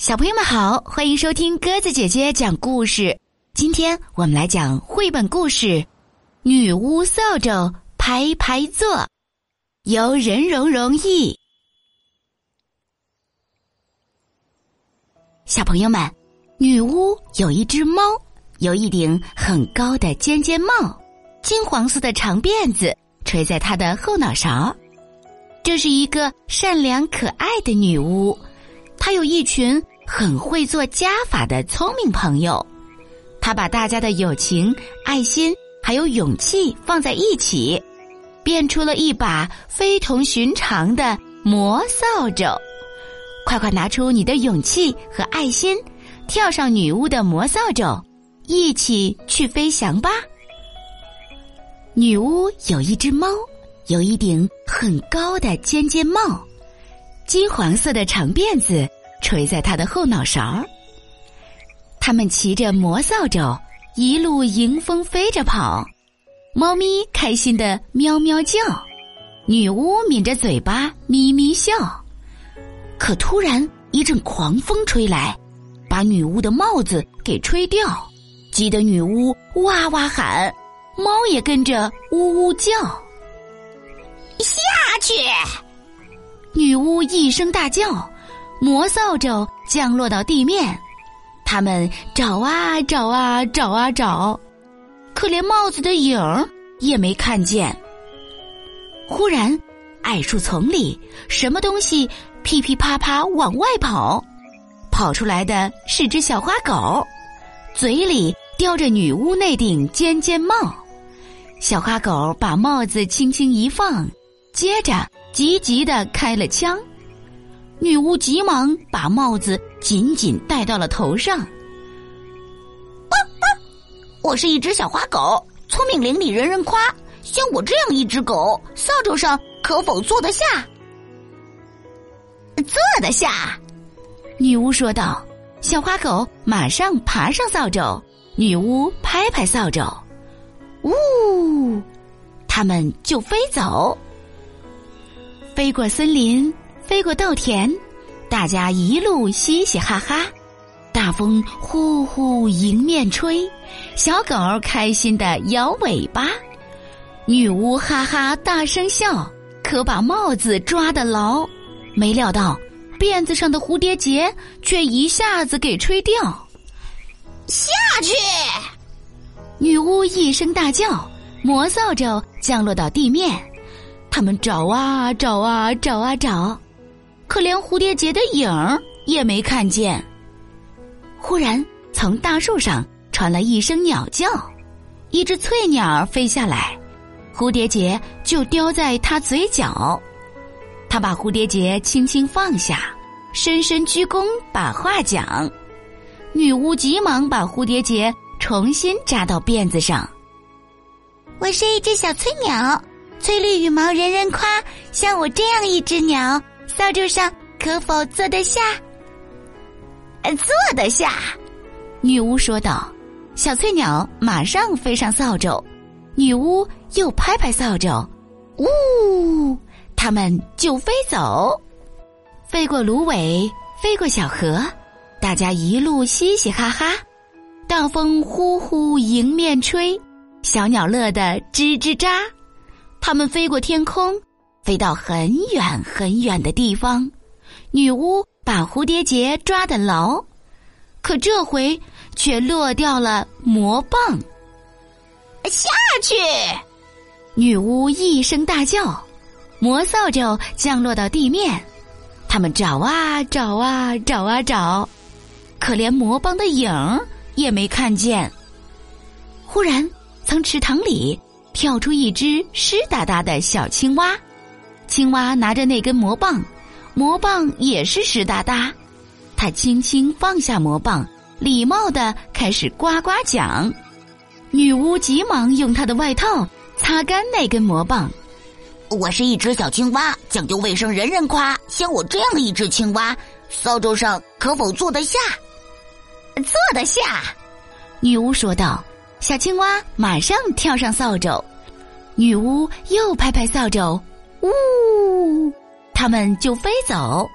小朋友们好，欢迎收听鸽子姐姐讲故事。今天我们来讲绘本故事《女巫扫帚排排坐》，由任蓉蓉译。小朋友们，女巫有一只猫，有一顶很高的尖尖帽，金黄色的长辫子垂在她的后脑勺。这是一个善良可爱的女巫，她有一群很会做加法的聪明朋友。他把大家的友情、爱心还有勇气放在一起，变出了一把非同寻常的魔扫帚。快快拿出你的勇气和爱心，跳上女巫的魔扫帚，一起去飞翔吧！女巫有一只猫。有一顶很高的尖尖帽，金黄色的长辫子垂在他的后脑勺。他们骑着魔扫帚，一路迎风飞着跑。猫咪开心的喵喵叫，女巫抿着嘴巴咪咪笑。可突然一阵狂风吹来，把女巫的帽子给吹掉，急得女巫哇哇喊，猫也跟着呜呜叫。下去！女巫一声大叫，魔扫帚降落到地面。他们找啊找啊找啊找，可连帽子的影儿也没看见。忽然，矮树丛里什么东西噼噼啪啪往外跑，跑出来的是只小花狗，嘴里叼着女巫那顶尖尖帽。小花狗把帽子轻轻一放。接着，急急的开了枪，女巫急忙把帽子紧紧戴到了头上。我是一只小花狗，聪明伶俐，人人夸。像我这样一只狗，扫帚上可否坐得下？坐得下，女巫说道。小花狗马上爬上扫帚，女巫拍拍扫帚，呜，他们就飞走。飞过森林，飞过稻田，大家一路嘻嘻哈哈。大风呼呼迎面吹，小狗开心的摇尾巴。女巫哈哈大声笑，可把帽子抓得牢。没料到，辫子上的蝴蝶结却一下子给吹掉。下去！女巫一声大叫，魔扫帚降落到地面。他们找啊找啊找啊找，可连蝴蝶结的影儿也没看见。忽然，从大树上传来一声鸟叫，一只翠鸟飞下来，蝴蝶结就叼在它嘴角。他把蝴蝶结轻轻放下，深深鞠躬，把话讲。女巫急忙把蝴蝶结重新扎到辫子上。我是一只小翠鸟。翠绿羽毛人人夸，像我这样一只鸟，扫帚上可否坐得下？坐得下，女巫说道。小翠鸟马上飞上扫帚，女巫又拍拍扫帚，呜，它们就飞走，飞过芦苇，飞过小河，大家一路嘻嘻哈哈。大风呼呼迎面吹，小鸟乐得吱吱喳。他们飞过天空，飞到很远很远的地方。女巫把蝴蝶结抓得牢，可这回却落掉了魔棒。下去！女巫一声大叫，魔扫帚降落到地面。他们找啊找啊找啊找，可连魔棒的影儿也没看见。忽然，从池塘里。跳出一只湿哒哒的小青蛙，青蛙拿着那根魔棒，魔棒也是湿哒哒。它轻轻放下魔棒，礼貌的开始呱呱讲。女巫急忙用她的外套擦干那根魔棒。我是一只小青蛙，讲究卫生，人人夸。像我这样一只青蛙，扫帚上可否坐得下？坐得下，女巫说道。小青蛙马上跳上扫帚，女巫又拍拍扫帚，呜，它们就飞走。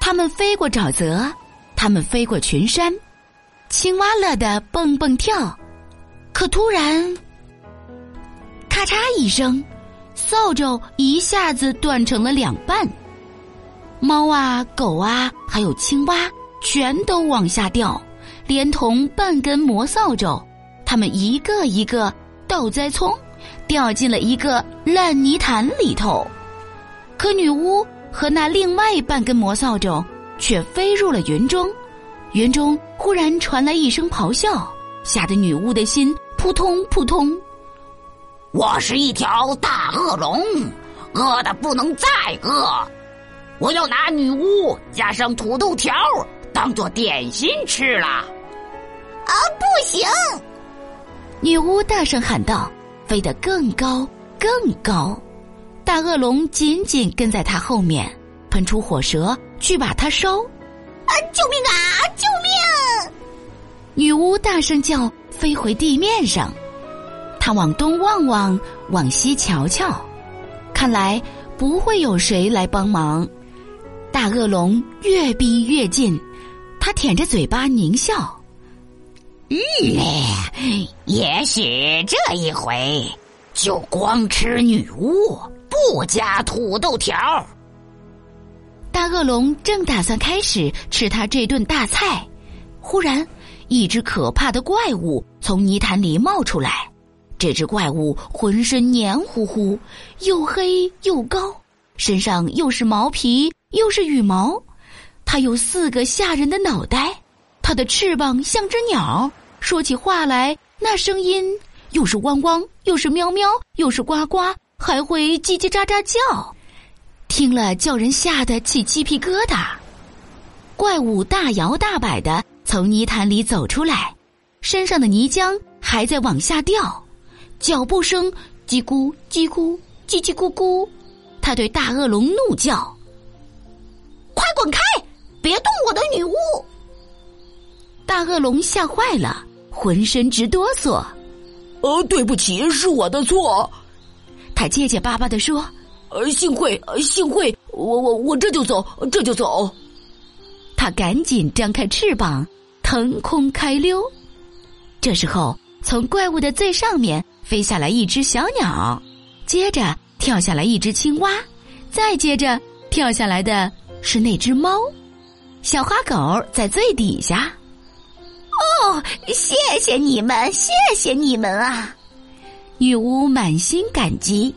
它们飞过沼泽，他们飞过群山，青蛙乐得蹦蹦跳。可突然，咔嚓一声，扫帚一下子断成了两半。猫啊，狗啊，还有青蛙，全都往下掉，连同半根魔扫帚。他们一个一个倒栽葱，掉进了一个烂泥潭里头。可女巫和那另外半根魔扫帚却飞入了云中，云中忽然传来一声咆哮，吓得女巫的心扑通扑通。我是一条大恶龙，饿的不能再饿。我要拿女巫加上土豆条当做点心吃了。啊，不行！女巫大声喊道，飞得更高更高。大恶龙紧紧跟在他后面，喷出火舌去把它烧。啊！救命啊！救命！女巫大声叫，飞回地面上。她往东望望，往西瞧瞧，看来不会有谁来帮忙。大恶龙越逼越近，他舔着嘴巴狞笑。嗯，也许这一回就光吃女巫，不加土豆条。大恶龙正打算开始吃他这顿大菜，忽然，一只可怕的怪物从泥潭里冒出来。这只怪物浑身黏糊糊，又黑又高，身上又是毛皮。又是羽毛，它有四个吓人的脑袋，它的翅膀像只鸟，说起话来那声音又是汪汪，又是喵喵，又是呱呱，还会叽叽喳喳叫，听了叫人吓得起鸡皮疙瘩。怪物大摇大摆的从泥潭里走出来，身上的泥浆还在往下掉，脚步声叽咕叽咕叽叽咕咕，他对大恶龙怒叫。快滚开！别动我的女巫！大恶龙吓坏了，浑身直哆嗦。呃，对不起，是我的错。他结结巴巴的说：“呃，幸会，幸会，我我我这就走，这就走。”他赶紧张开翅膀，腾空开溜。这时候，从怪物的最上面飞下来一只小鸟，接着跳下来一只青蛙，再接着跳下来的。是那只猫，小花狗在最底下。哦，谢谢你们，谢谢你们啊！女巫满心感激。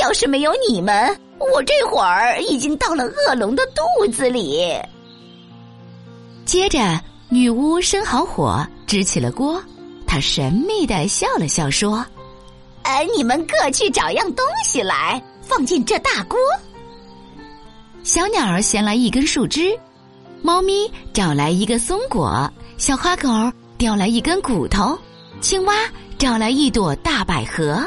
要是没有你们，我这会儿已经到了恶龙的肚子里。接着，女巫生好火，支起了锅。她神秘的笑了笑，说：“呃，你们各去找样东西来，放进这大锅。”小鸟儿衔来一根树枝，猫咪找来一个松果，小花狗叼来一根骨头，青蛙找来一朵大百合。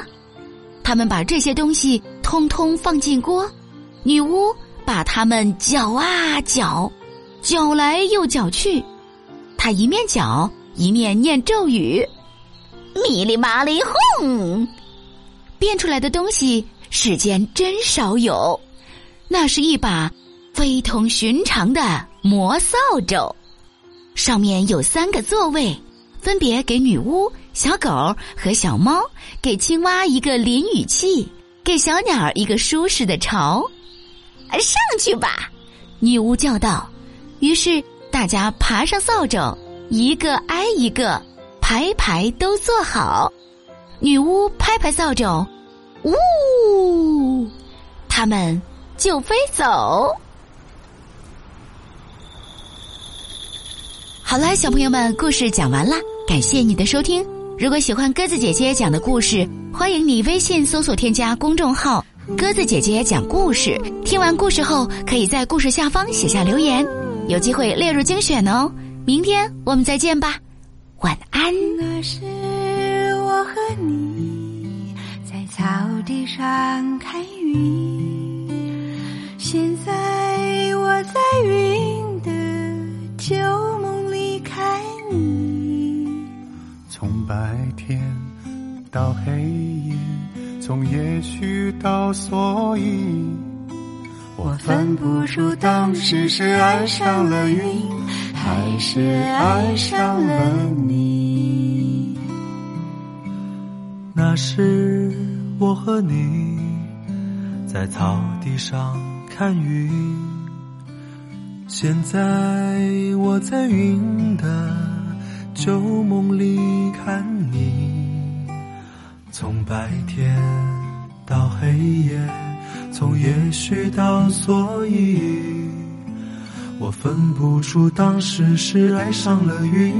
他们把这些东西通通放进锅，女巫把它们搅啊搅，搅来又搅去。她一面搅一面念咒语：“米里麻里哄。”变出来的东西世间真少有。那是一把非同寻常的魔扫帚，上面有三个座位，分别给女巫、小狗和小猫，给青蛙一个淋雨器，给小鸟一个舒适的巢。上去吧，女巫叫道。于是大家爬上扫帚，一个挨一个，排排都坐好。女巫拍拍扫帚，呜，他们。就飞走。好了，小朋友们，故事讲完了，感谢你的收听。如果喜欢鸽子姐姐讲的故事，欢迎你微信搜索添加公众号“鸽子姐姐讲故事”。听完故事后，可以在故事下方写下留言，有机会列入精选哦。明天我们再见吧，晚安。那是我和你在草地上看云。现在我在云的旧白天到黑夜，从也许到所以，我分不出当时是爱上了云。还是爱上了你。那时我和你在草地上看云，现在我在云的旧梦里看你，从白天到黑夜，从也许到所以，我分不出当时是爱上了云，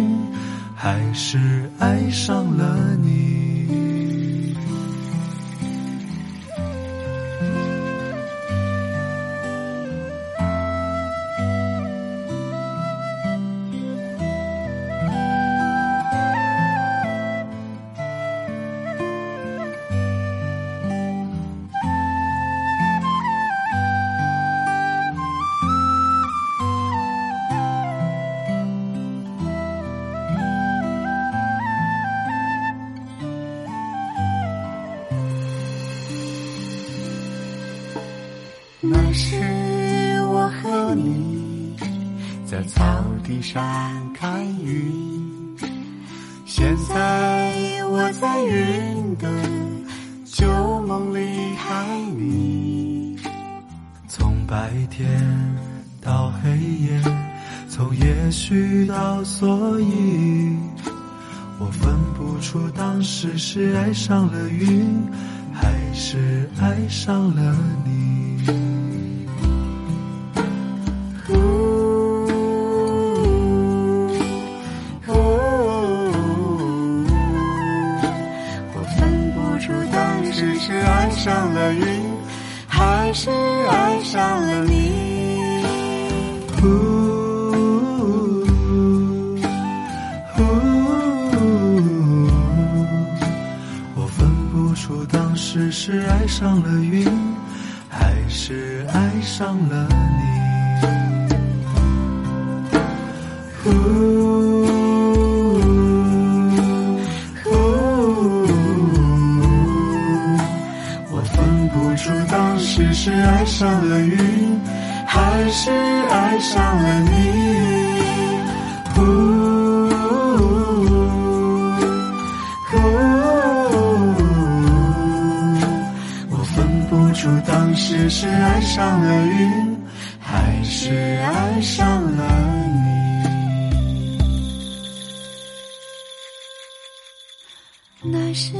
还是爱上了你。那时我和你在草地上看云，现在我在云的旧梦里看你。从白天到黑夜，从也许到所以，我分不出当时是爱上了云，还是爱上了你。上了你。呜我分不出当时是爱上了云，还是爱上了只是爱上了云，还是爱上了你。呜我分不出当时是爱上了云，还是爱上了你。那是